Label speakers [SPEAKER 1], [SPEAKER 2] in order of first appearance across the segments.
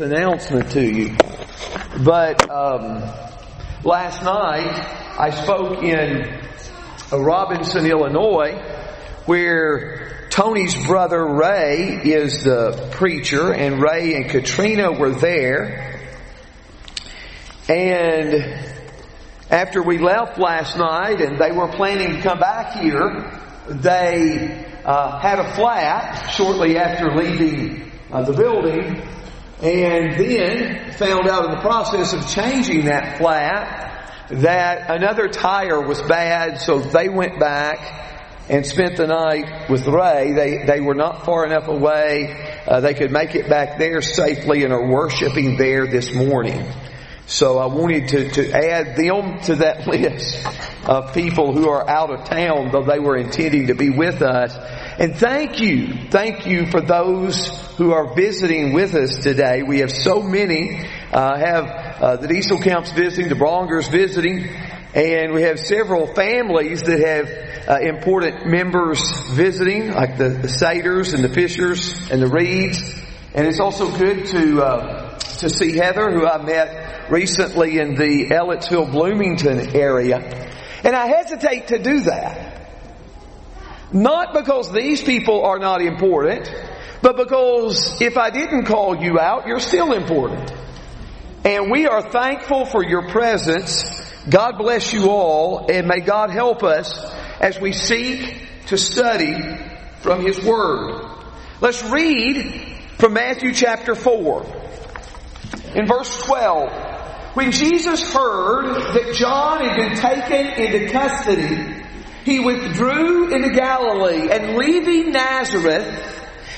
[SPEAKER 1] announcement to you. But um, last night I spoke in Robinson, Illinois, where Tony's brother Ray is the preacher, and Ray and Katrina were there. And after we left last night, and they were planning to come back here, they uh, had a flat shortly after leaving uh, the building and then found out in the process of changing that flat that another tire was bad, so they went back and spent the night with Ray. They, they were not far enough away. Uh, they could make it back there safely and are worshiping there this morning. So I wanted to, to add them to that list of people who are out of town, though they were intending to be with us. And thank you, thank you for those who are visiting with us today. We have so many, uh, have uh, the Diesel Camps visiting, the Brongers visiting, and we have several families that have uh, important members visiting, like the, the Saders and the Fishers and the Reeds. And it's also good to uh, to see Heather, who I met recently in the Ellettsville, Bloomington area. And I hesitate to do that. Not because these people are not important, but because if I didn't call you out, you're still important. And we are thankful for your presence. God bless you all, and may God help us as we seek to study from His Word. Let's read from Matthew chapter 4. In verse 12, when Jesus heard that John had been taken into custody, he withdrew into Galilee and leaving Nazareth,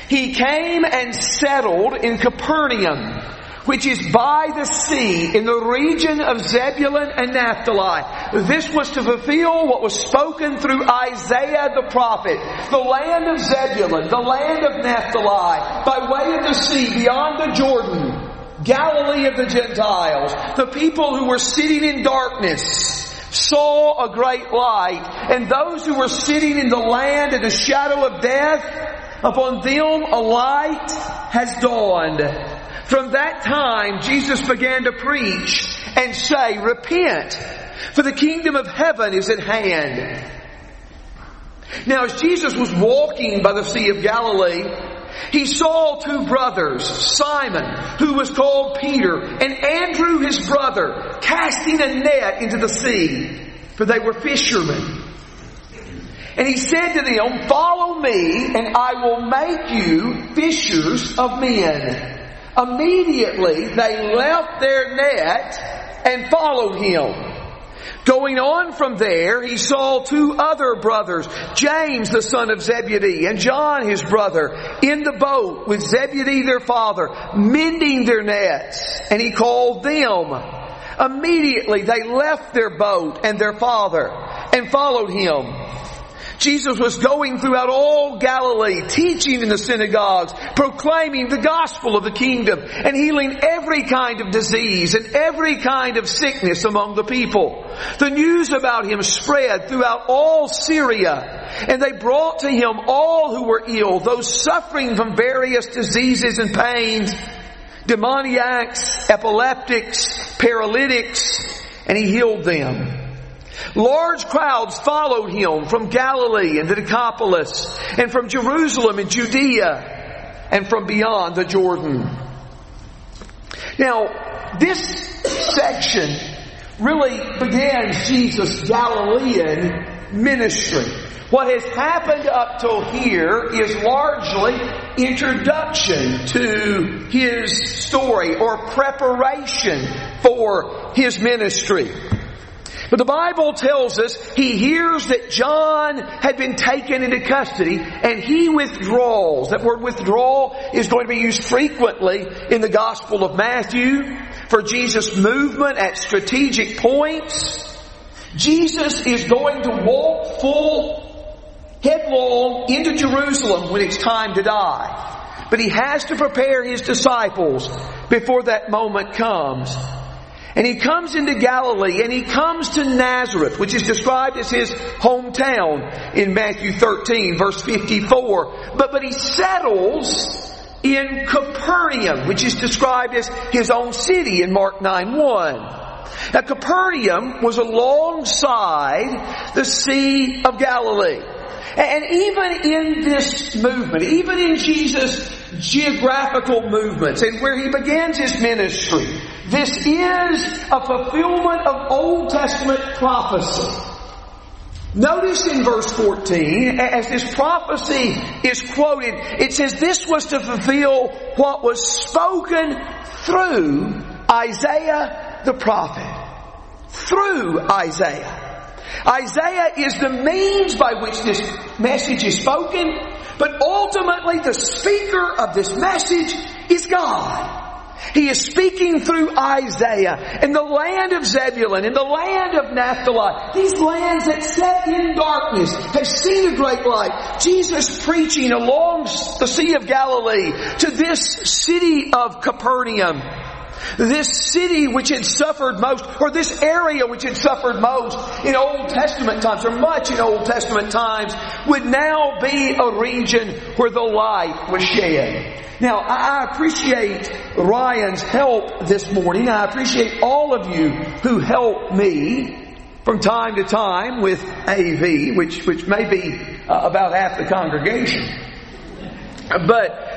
[SPEAKER 1] he came and settled in Capernaum, which is by the sea in the region of Zebulun and Naphtali. This was to fulfill what was spoken through Isaiah the prophet. The land of Zebulun, the land of Naphtali, by way of the sea beyond the Jordan, Galilee of the Gentiles, the people who were sitting in darkness, saw a great light, and those who were sitting in the land in the shadow of death, upon them a light has dawned. From that time, Jesus began to preach and say, Repent, for the kingdom of heaven is at hand. Now, as Jesus was walking by the Sea of Galilee, he saw two brothers, Simon, who was called Peter, and Andrew his brother, casting a net into the sea, for they were fishermen. And he said to them, Follow me, and I will make you fishers of men. Immediately they left their net and followed him. Going on from there, he saw two other brothers, James the son of Zebedee and John his brother, in the boat with Zebedee their father, mending their nets, and he called them. Immediately they left their boat and their father and followed him. Jesus was going throughout all Galilee, teaching in the synagogues, proclaiming the gospel of the kingdom, and healing every kind of disease and every kind of sickness among the people. The news about him spread throughout all Syria, and they brought to him all who were ill, those suffering from various diseases and pains, demoniacs, epileptics, paralytics, and he healed them. Large crowds followed him from Galilee and the Decapolis, and from Jerusalem and Judea, and from beyond the Jordan. Now, this section really begins Jesus' Galilean ministry. What has happened up till here is largely introduction to his story or preparation for his ministry. But the Bible tells us he hears that John had been taken into custody and he withdraws. That word withdrawal is going to be used frequently in the Gospel of Matthew for Jesus' movement at strategic points. Jesus is going to walk full headlong into Jerusalem when it's time to die. But he has to prepare his disciples before that moment comes. And he comes into Galilee and he comes to Nazareth, which is described as his hometown in Matthew 13 verse 54. But, but he settles in Capernaum, which is described as his own city in Mark 9 1. Now Capernaum was alongside the Sea of Galilee. And even in this movement, even in Jesus' geographical movements and where he begins his ministry, this is a fulfillment of Old Testament prophecy. Notice in verse 14, as this prophecy is quoted, it says this was to fulfill what was spoken through Isaiah the prophet. Through Isaiah. Isaiah is the means by which this message is spoken, but ultimately the speaker of this message is God. He is speaking through Isaiah in the land of Zebulun, in the land of Naphtali. These lands that sat in darkness have seen a great light. Jesus preaching along the Sea of Galilee to this city of Capernaum. This city which had suffered most, or this area which had suffered most in Old Testament times, or much in Old Testament times, would now be a region where the light was shed. Now, I appreciate Ryan's help this morning. I appreciate all of you who help me from time to time with AV, which, which may be uh, about half the congregation. But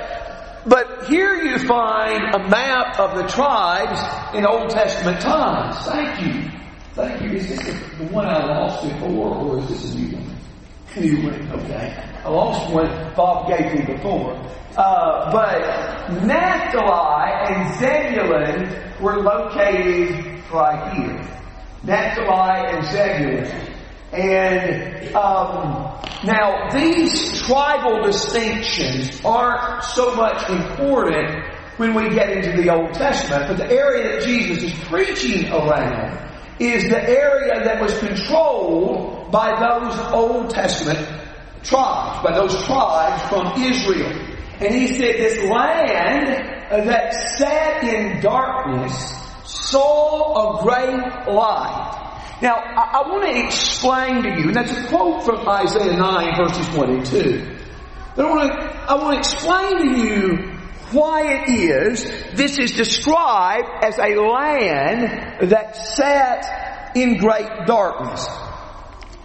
[SPEAKER 1] but here you find a map of the tribes in Old Testament times. Thank you. Thank you. Is this the one I lost before, or is this a new one? New one, okay. I lost one Bob gave me before. Uh, but Naphtali and Zebulun were located right here. Naphtali and Zebulun. And um, now these tribal distinctions aren't so much important when we get into the Old Testament, but the area that Jesus is preaching around is the area that was controlled by those Old Testament tribes, by those tribes from Israel. And he said this land that sat in darkness saw a great light. Now, I, I want to explain to you, and that's a quote from Isaiah 9 verses 1 and 2. But I want to, I want to explain to you why it is this is described as a land that sat in great darkness.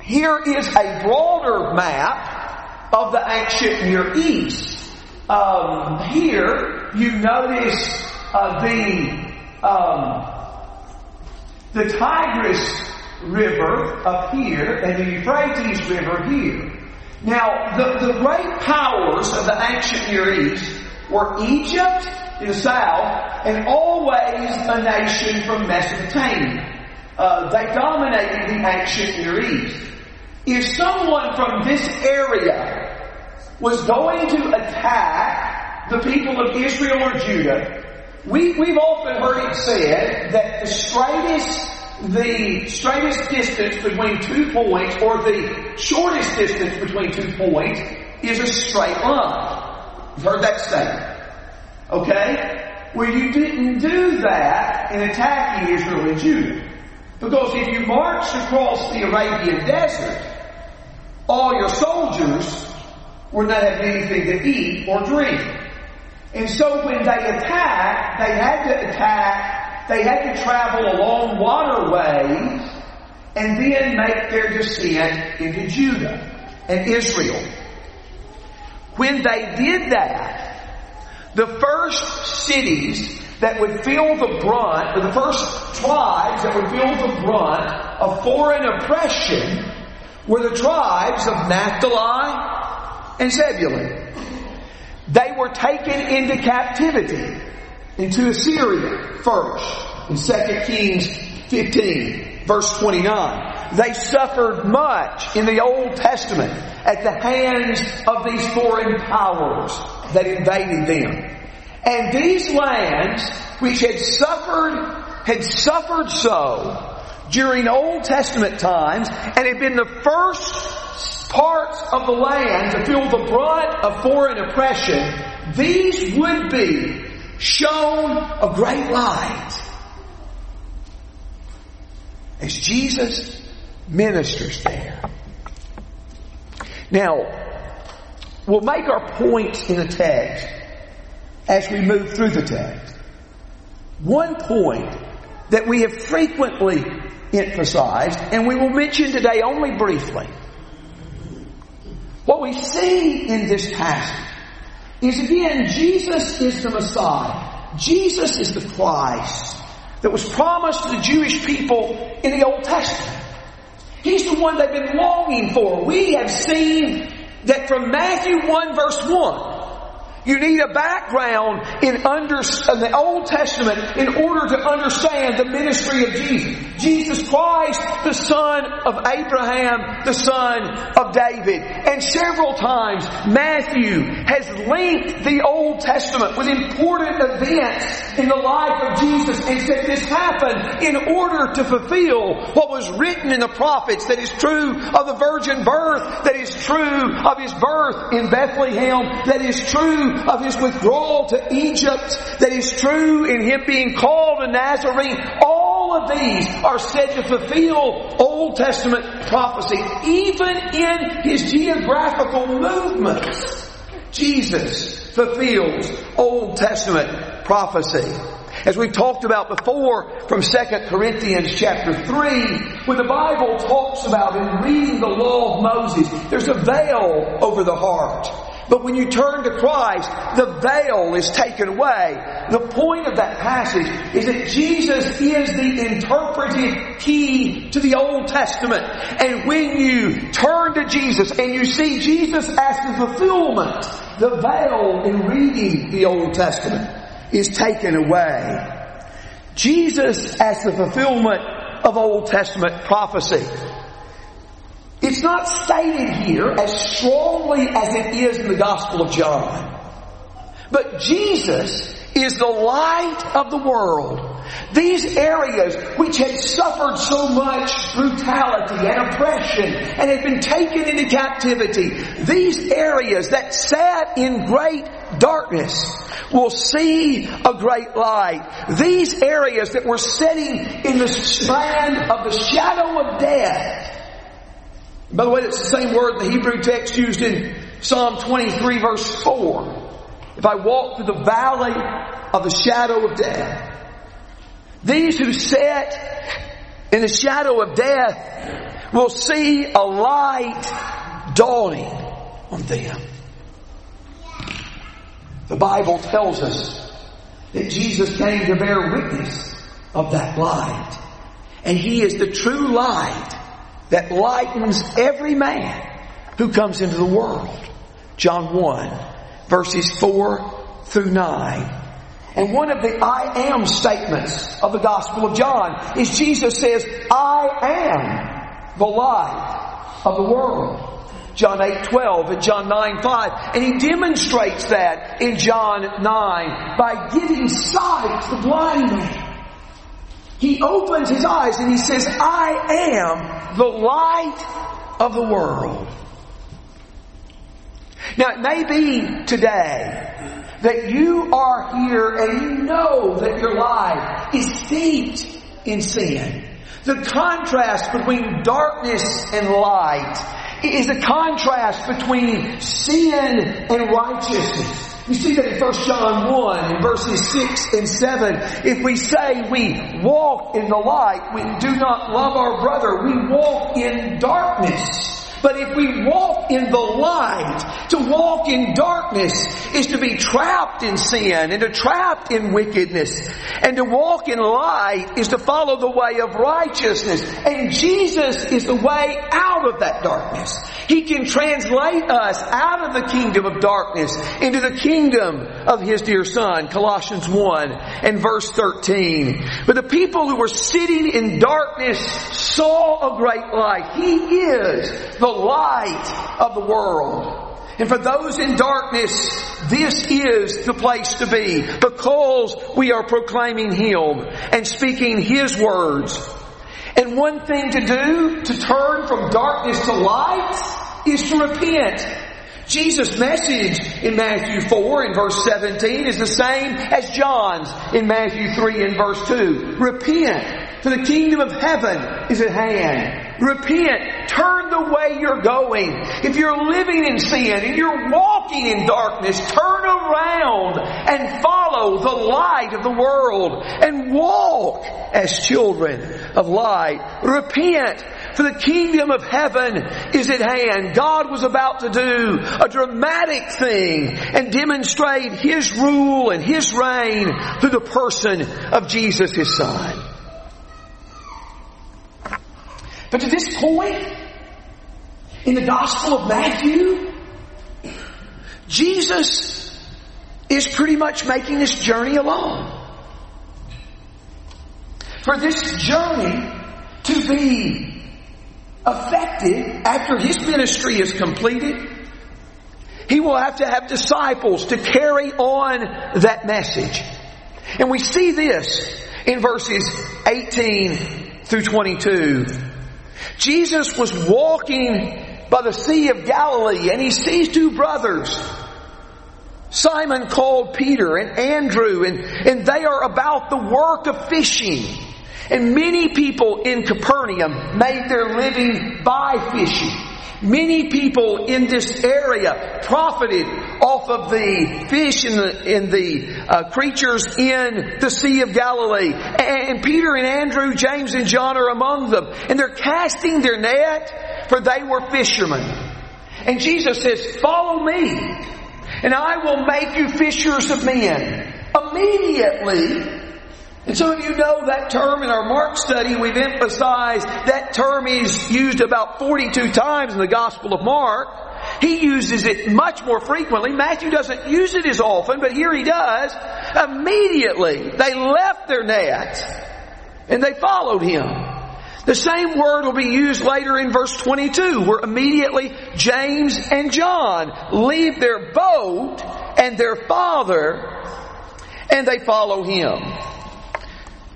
[SPEAKER 1] Here is a broader map of the ancient Near East. Um, here you notice uh, the um, the Tigris River up here and the Euphrates River here. Now, the, the great powers of the ancient Near East were Egypt in the south and always a nation from Mesopotamia. Uh, they dominated the ancient Near East. If someone from this area was going to attack the people of Israel or Judah, we, we've often heard it said that the straightest the straightest distance between two points or the shortest distance between two points is a straight line. You've heard that statement. Okay? Well, you didn't do that in attacking Israel and Judah. Because if you marched across the Arabian desert, all your soldiers would not have anything to eat or drink. And so when they attacked, they had to attack they had to travel along waterways and then make their descent into Judah and Israel. When they did that, the first cities that would feel the brunt, or the first tribes that would feel the brunt of foreign oppression were the tribes of Naphtali and Zebulun. They were taken into captivity into Assyria first in 2 Kings 15 verse 29. They suffered much in the Old Testament at the hands of these foreign powers that invaded them. And these lands which had suffered, had suffered so during Old Testament times and had been the first parts of the land to feel the brunt of foreign oppression, these would be shown a great light as Jesus ministers there. Now, we'll make our points in the text as we move through the text. One point that we have frequently emphasized, and we will mention today only briefly. What we see in this passage is again, Jesus is the Messiah. Jesus is the Christ that was promised to the Jewish people in the Old Testament. He's the one they've been longing for. We have seen that from Matthew 1 verse 1, you need a background in, under, in the Old Testament in order to understand the ministry of Jesus. Jesus Christ, the son of Abraham, the son of David. And several times Matthew has linked the Old Testament with important events in the life of Jesus and said this happened in order to fulfill what was written in the prophets that is true of the virgin birth, that is true of his birth in Bethlehem, that is true of his withdrawal to Egypt, that is true in him being called a Nazarene. All of these are said to fulfill Old Testament prophecy, even in his geographical movements. Jesus fulfills Old Testament prophecy. As we've talked about before from 2 Corinthians chapter 3, when the Bible talks about in reading the law of Moses, there's a veil over the heart. But when you turn to Christ, the veil is taken away. The point of that passage is that Jesus is the interpretive key to the Old Testament. And when you turn to Jesus and you see Jesus as the fulfillment, the veil in reading the Old Testament is taken away. Jesus as the fulfillment of Old Testament prophecy. It's not stated here as strongly as it is in the Gospel of John. But Jesus is the light of the world. These areas which had suffered so much brutality and oppression and had been taken into captivity, these areas that sat in great darkness will see a great light. These areas that were sitting in the land of the shadow of death by the way, it's the same word the Hebrew text used in Psalm 23 verse 4. If I walk through the valley of the shadow of death, these who sit in the shadow of death will see a light dawning on them. The Bible tells us that Jesus came to bear witness of that light. And He is the true light that lightens every man who comes into the world. John 1 verses 4 through 9. And one of the I am statements of the Gospel of John is Jesus says, I am the light of the world. John 8, 12 and John 9, 5. And he demonstrates that in John 9 by giving sight to the blind man. He opens his eyes and he says, I am the light of the world. Now it may be today that you are here and you know that your life is steeped in sin. The contrast between darkness and light is a contrast between sin and righteousness. You see that in 1 John 1 in verses 6 and 7. If we say we walk in the light, we do not love our brother, we walk in darkness. But if we walk in the light, to walk in darkness is to be trapped in sin and to trapped in wickedness. And to walk in light is to follow the way of righteousness. And Jesus is the way out of that darkness. He can translate us out of the kingdom of darkness into the kingdom of His dear Son. Colossians 1 and verse 13. But the people who were sitting in darkness saw a great light. He is the light of the world. And for those in darkness, this is the place to be because we are proclaiming Him and speaking His words. And one thing to do to turn from darkness to light is to repent. Jesus' message in Matthew 4 and verse 17 is the same as John's in Matthew 3 and verse 2. Repent, for the kingdom of heaven is at hand. Repent. Turn the way you're going. If you're living in sin and you're walking in darkness, turn around and follow the light of the world and walk as children of light. Repent, for the kingdom of heaven is at hand. God was about to do a dramatic thing and demonstrate His rule and His reign through the person of Jesus, His Son. But to this point, in the Gospel of Matthew, Jesus is pretty much making this journey alone. For this journey to be effective after his ministry is completed, he will have to have disciples to carry on that message. And we see this in verses 18 through 22. Jesus was walking by the Sea of Galilee and he sees two brothers. Simon called Peter and Andrew and, and they are about the work of fishing. And many people in Capernaum made their living by fishing. Many people in this area profited off of the fish and the, and the uh, creatures in the Sea of Galilee. And Peter and Andrew, James and John are among them. And they're casting their net for they were fishermen. And Jesus says, follow me and I will make you fishers of men. Immediately, and some of you know that term in our Mark study, we've emphasized that term is used about 42 times in the Gospel of Mark. He uses it much more frequently. Matthew doesn't use it as often, but here he does. Immediately, they left their nets and they followed him. The same word will be used later in verse 22, where immediately James and John leave their boat and their father and they follow him.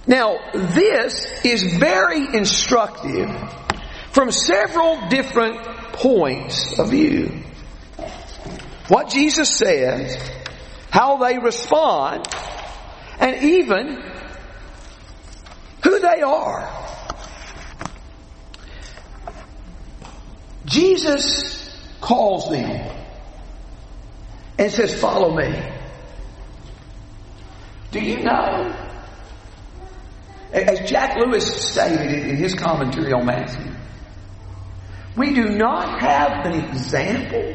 [SPEAKER 1] Now, this is very instructive from several different points of view. What Jesus says, how they respond, and even who they are. Jesus calls them and says, follow me. Do you know as Jack Lewis stated in his commentary on Matthew, we do not have an example,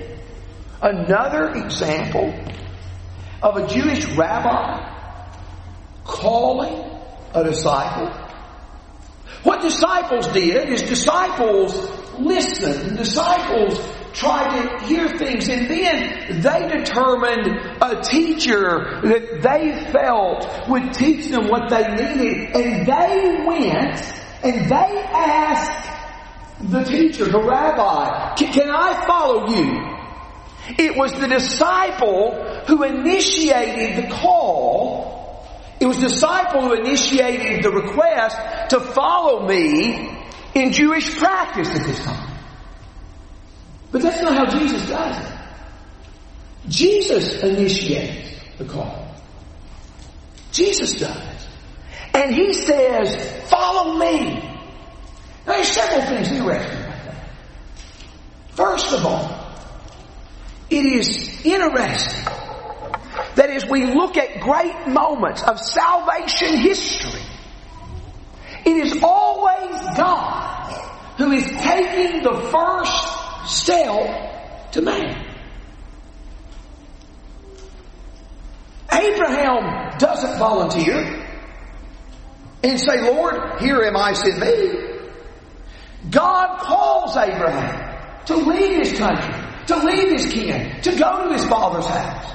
[SPEAKER 1] another example of a Jewish rabbi calling a disciple. What disciples did is disciples listened, disciples tried to hear things and then they determined a teacher that they felt would teach them what they needed and they went and they asked the teacher, the rabbi, can I follow you? It was the disciple who initiated the call. It was the disciple who initiated the request to follow me in Jewish practice at this time. But that's not how Jesus does it. Jesus initiates the call. Jesus does. And he says, follow me. Now there's several things interesting about that. First of all, it is interesting that as we look at great moments of salvation history, it is always God who is taking the first step to man. Abraham doesn't volunteer and say, Lord, here am I, send me. God calls Abraham to leave his country, to leave his kin, to go to his father's house.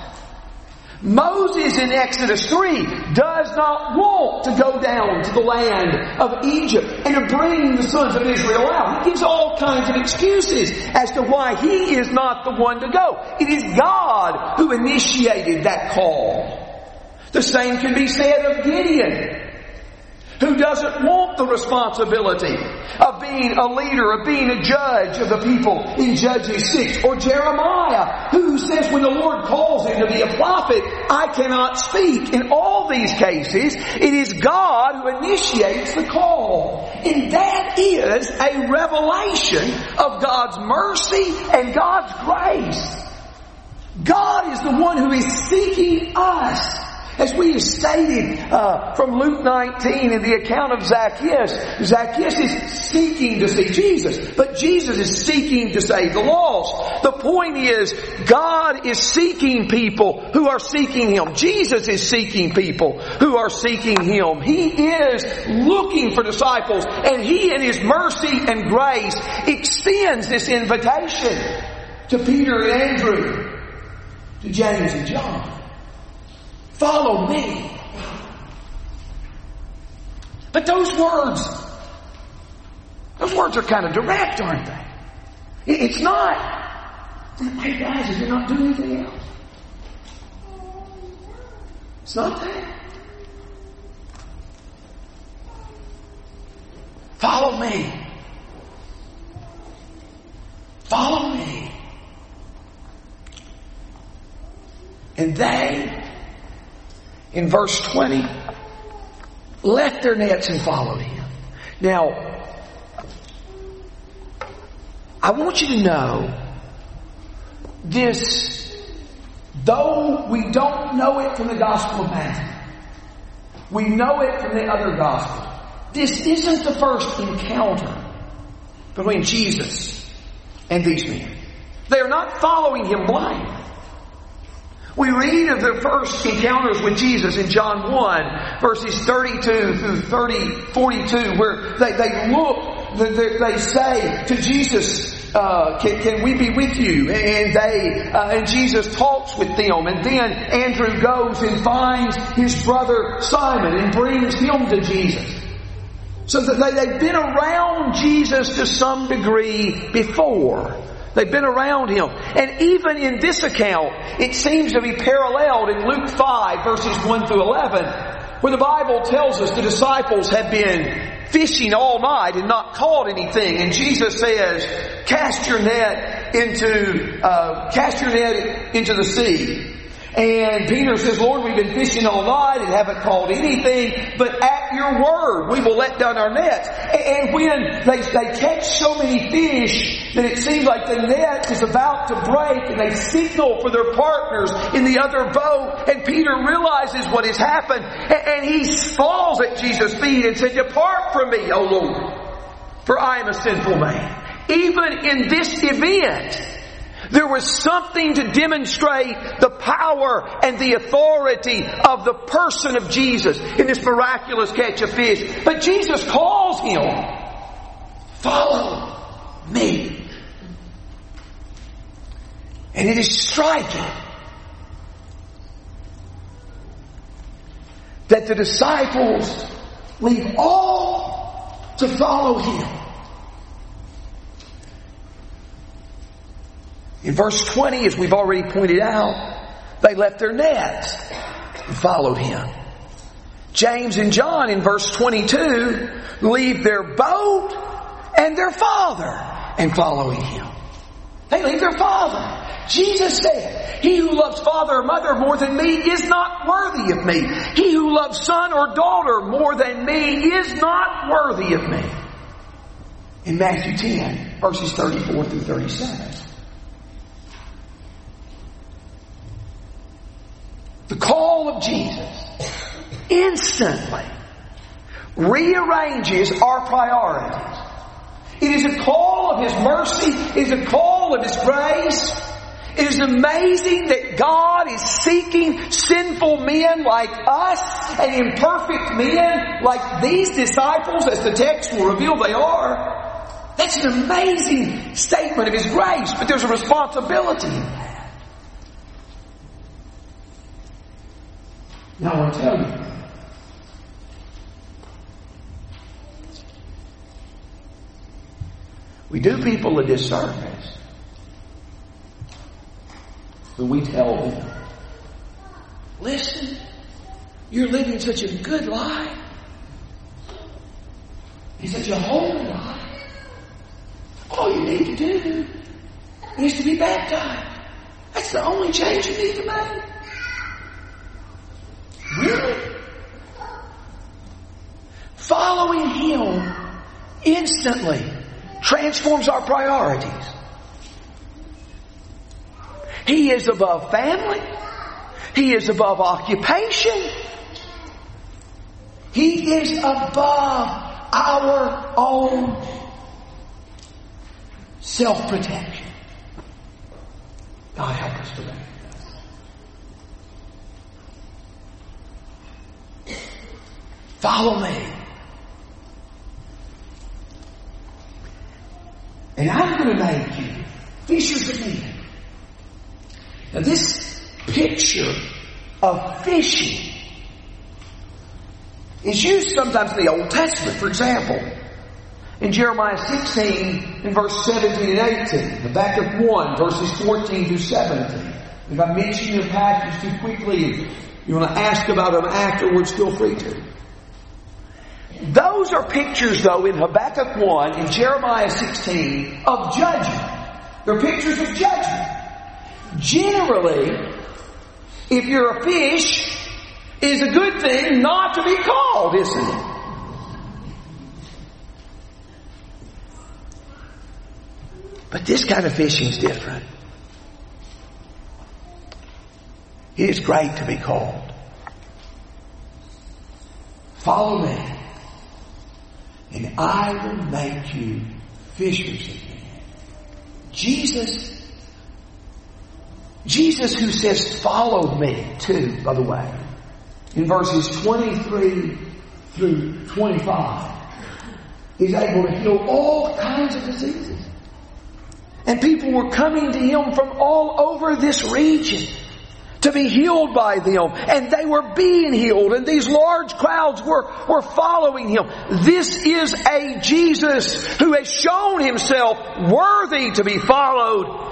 [SPEAKER 1] Moses in Exodus 3 does not want to go down to the land of Egypt and to bring the sons of Israel out. He gives all kinds of excuses as to why he is not the one to go. It is God who initiated that call. The same can be said of Gideon who doesn't want the responsibility of being a leader, of being a judge of the people in Judges 6, or Jeremiah, who says when the Lord calls him to be a prophet, I cannot speak. In all these cases, it is God who initiates the call. And that is a revelation of God's mercy and God's grace. God is the one who is seeking us. As we have stated uh, from Luke 19 in the account of Zacchaeus, Zacchaeus is seeking to see Jesus, but Jesus is seeking to save the lost. The point is, God is seeking people who are seeking Him. Jesus is seeking people who are seeking Him. He is looking for disciples, and He in His mercy and grace extends this invitation to Peter and Andrew, to James and John. Follow me. But those words, those words are kind of direct, aren't they? It's not, hey guys, if you're not doing anything else. It's not that. Follow me. Follow me. And they in verse 20 left their nets and followed him. Now, I want you to know this, though we don't know it from the Gospel of Matthew, we know it from the other Gospel. This isn't the first encounter between Jesus and these men. They are not following him blindly. We read of their first encounters with Jesus in John 1, verses 32 through 30, 42, where they, they look, they, they say to Jesus, uh, can, can, we be with you? And they, uh, and Jesus talks with them. And then Andrew goes and finds his brother Simon and brings him to Jesus. So they, they've been around Jesus to some degree before. They've been around him. And even in this account, it seems to be paralleled in Luke 5 verses 1 through 11, where the Bible tells us the disciples have been fishing all night and not caught anything. And Jesus says, cast your net into, uh, cast your net into the sea. And Peter says, Lord, we've been fishing all night and haven't caught anything, but at your word, we will let down our nets. And when they, they catch so many fish that it seems like the net is about to break and they signal for their partners in the other boat and Peter realizes what has happened and he falls at Jesus' feet and said, depart from me, O Lord, for I am a sinful man. Even in this event, there was something to demonstrate the power and the authority of the person of Jesus in this miraculous catch of fish. But Jesus calls him, follow me. And it is striking that the disciples leave all to follow him. In verse 20, as we've already pointed out, they left their nets and followed him. James and John in verse 22 leave their boat and their father and following him. They leave their father. Jesus said, He who loves father or mother more than me is not worthy of me. He who loves son or daughter more than me is not worthy of me. In Matthew 10, verses 34 through 37. The call of Jesus instantly rearranges our priorities. It is a call of His mercy. It is a call of His grace. It is amazing that God is seeking sinful men like us and imperfect men like these disciples, as the text will reveal they are. That's an amazing statement of His grace, but there's a responsibility in that. Now I tell you. We do people a disservice when we tell them, listen, you're living such a good life. It's such a holy life. All you need to do is to be baptized. That's the only change you need to make. Really? Following Him instantly transforms our priorities. He is above family. He is above occupation. He is above our own self-protection. God help us to recognize. Follow me. And I'm going to make you fishers of men. Now this picture of fishing is used sometimes in the Old Testament. For example, in Jeremiah 16, in verse 17 and 18, Habakkuk 1, verses 14 through 17. If I mention your passage too quickly, you want to ask about them afterwards, feel free to. Those are pictures, though, in Habakkuk 1 and Jeremiah 16 of judgment. They're pictures of judgment. Generally, if you're a fish, is a good thing not to be called, isn't it? But this kind of fishing is different. It is great to be called. Follow me, and I will make you fishers of men. Jesus Jesus who says, follow me too, by the way, in verses 23 through 25, he's able to heal all kinds of diseases. And people were coming to him from all over this region to be healed by them. And they were being healed. And these large crowds were, were following him. This is a Jesus who has shown himself worthy to be followed.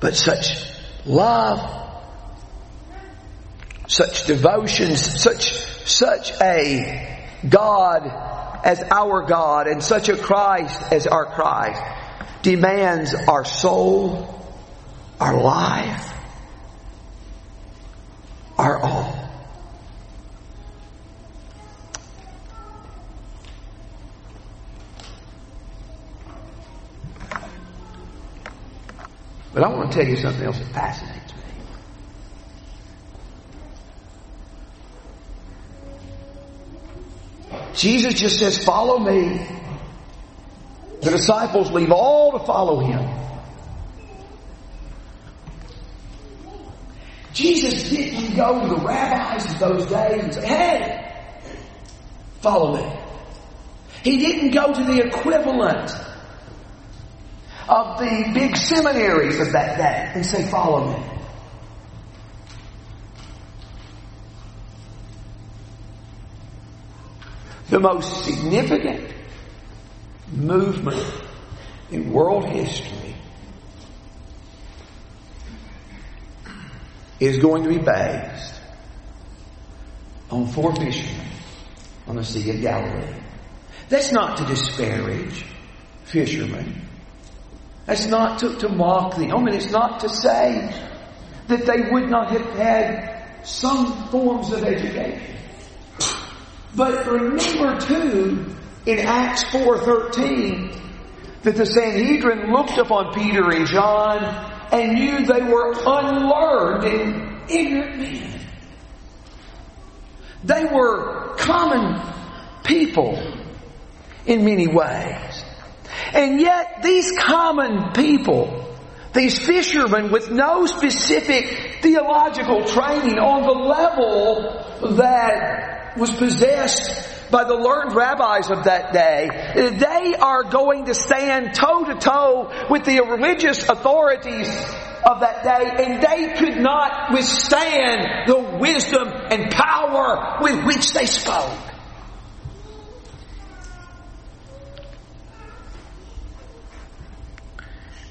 [SPEAKER 1] But such love such devotions, such, such a God as our God and such a Christ as our Christ demands our soul, our life, our all. But I want to tell you something else that fascinates me. Jesus just says, follow me. The disciples leave all to follow him. Jesus didn't go to the rabbis of those days and say, hey, follow me. He didn't go to the equivalent of the big seminaries of that day and say, follow me. The most significant movement in world history is going to be based on four fishermen on the Sea of Galilee. That's not to disparage fishermen. That's not to, to mock them. I it's not to say that they would not have had some forms of education. But remember too, in Acts 4.13, that the Sanhedrin looked upon Peter and John and knew they were unlearned and ignorant men. They were common people in many ways. And yet these common people, these fishermen with no specific theological training on the level that was possessed by the learned rabbis of that day. They are going to stand toe to toe with the religious authorities of that day and they could not withstand the wisdom and power with which they spoke.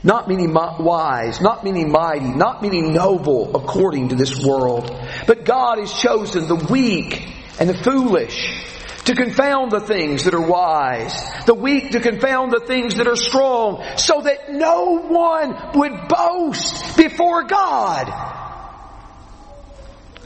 [SPEAKER 1] Not many wise, not many mighty, not many noble according to this world. But God has chosen the weak and the foolish to confound the things that are wise, the weak to confound the things that are strong, so that no one would boast before God.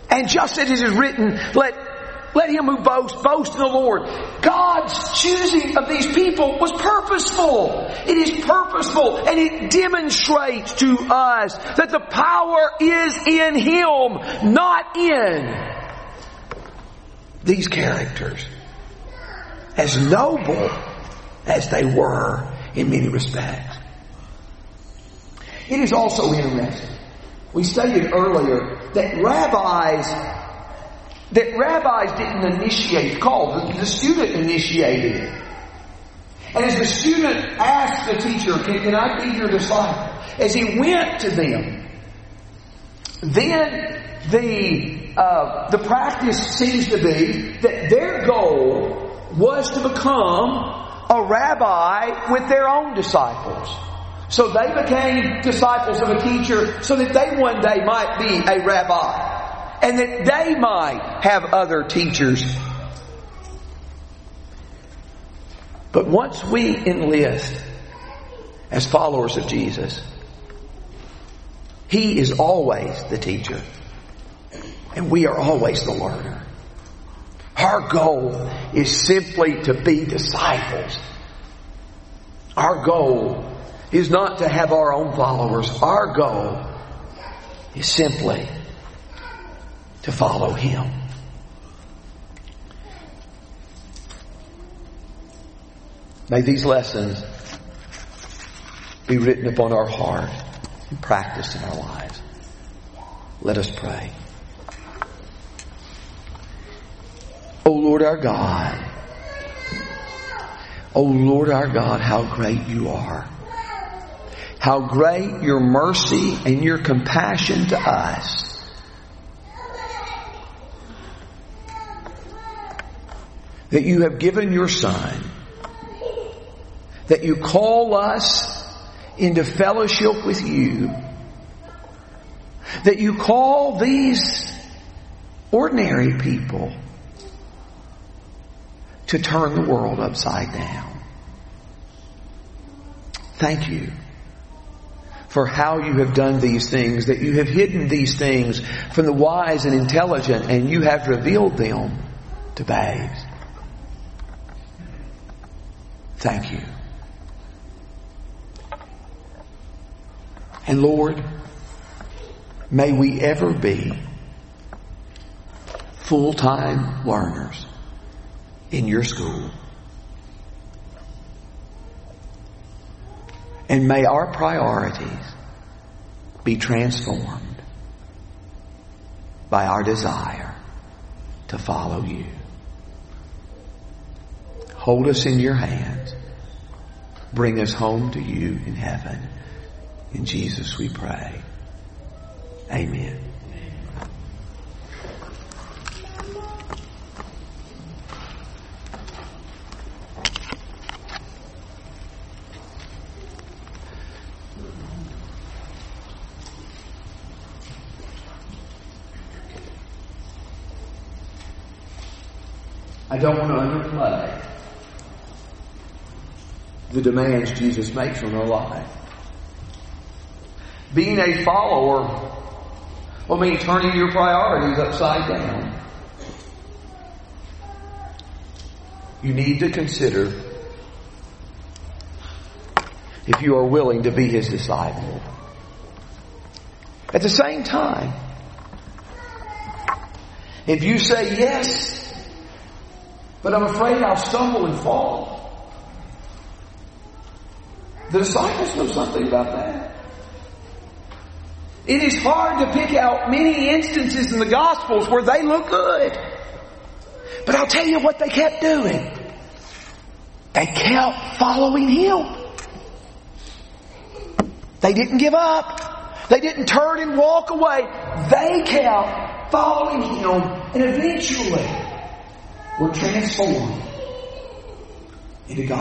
[SPEAKER 1] And just as it is written, let let him who boasts boast in the Lord. God's choosing of these people was purposeful. It is purposeful and it demonstrates to us that the power is in him, not in these characters. As noble as they were in many respects. It is also interesting. We stated earlier that rabbis that rabbis didn't initiate call. The, the student initiated it. And as the student asked the teacher, can, can I be your disciple? As he went to them, then the, uh, the practice seems to be that their goal was to become a rabbi with their own disciples. So they became disciples of a teacher so that they one day might be a rabbi and that they might have other teachers. But once we enlist as followers of Jesus, He is always the teacher and we are always the learner. Our goal is simply to be disciples. Our goal is not to have our own followers. Our goal is simply to follow Him. May these lessons be written upon our heart and practiced in our lives. Let us pray. O Lord our God, O Lord our God, how great you are. How great your mercy and your compassion to us. That you have given your Son. That you call us into fellowship with you. That you call these ordinary people to turn the world upside down. Thank you for how you have done these things, that you have hidden these things from the wise and intelligent and you have revealed them to babes. Thank you. And Lord, may we ever be full-time learners in your school. And may our priorities be transformed by our desire to follow you. Hold us in your hands. Bring us home to you in heaven. In Jesus we pray. Amen. I don't want to underplay the demands Jesus makes on our life. Being a follower will mean turning your priorities upside down. You need to consider if you are willing to be his disciple. At the same time, if you say yes but I'm afraid I'll stumble and fall. The disciples know something about that. It is hard to pick out many instances in the Gospels where they look good. But I'll tell you what they kept doing. They kept following Him. They didn't give up. They didn't turn and walk away. They kept following Him and eventually were transformed into God.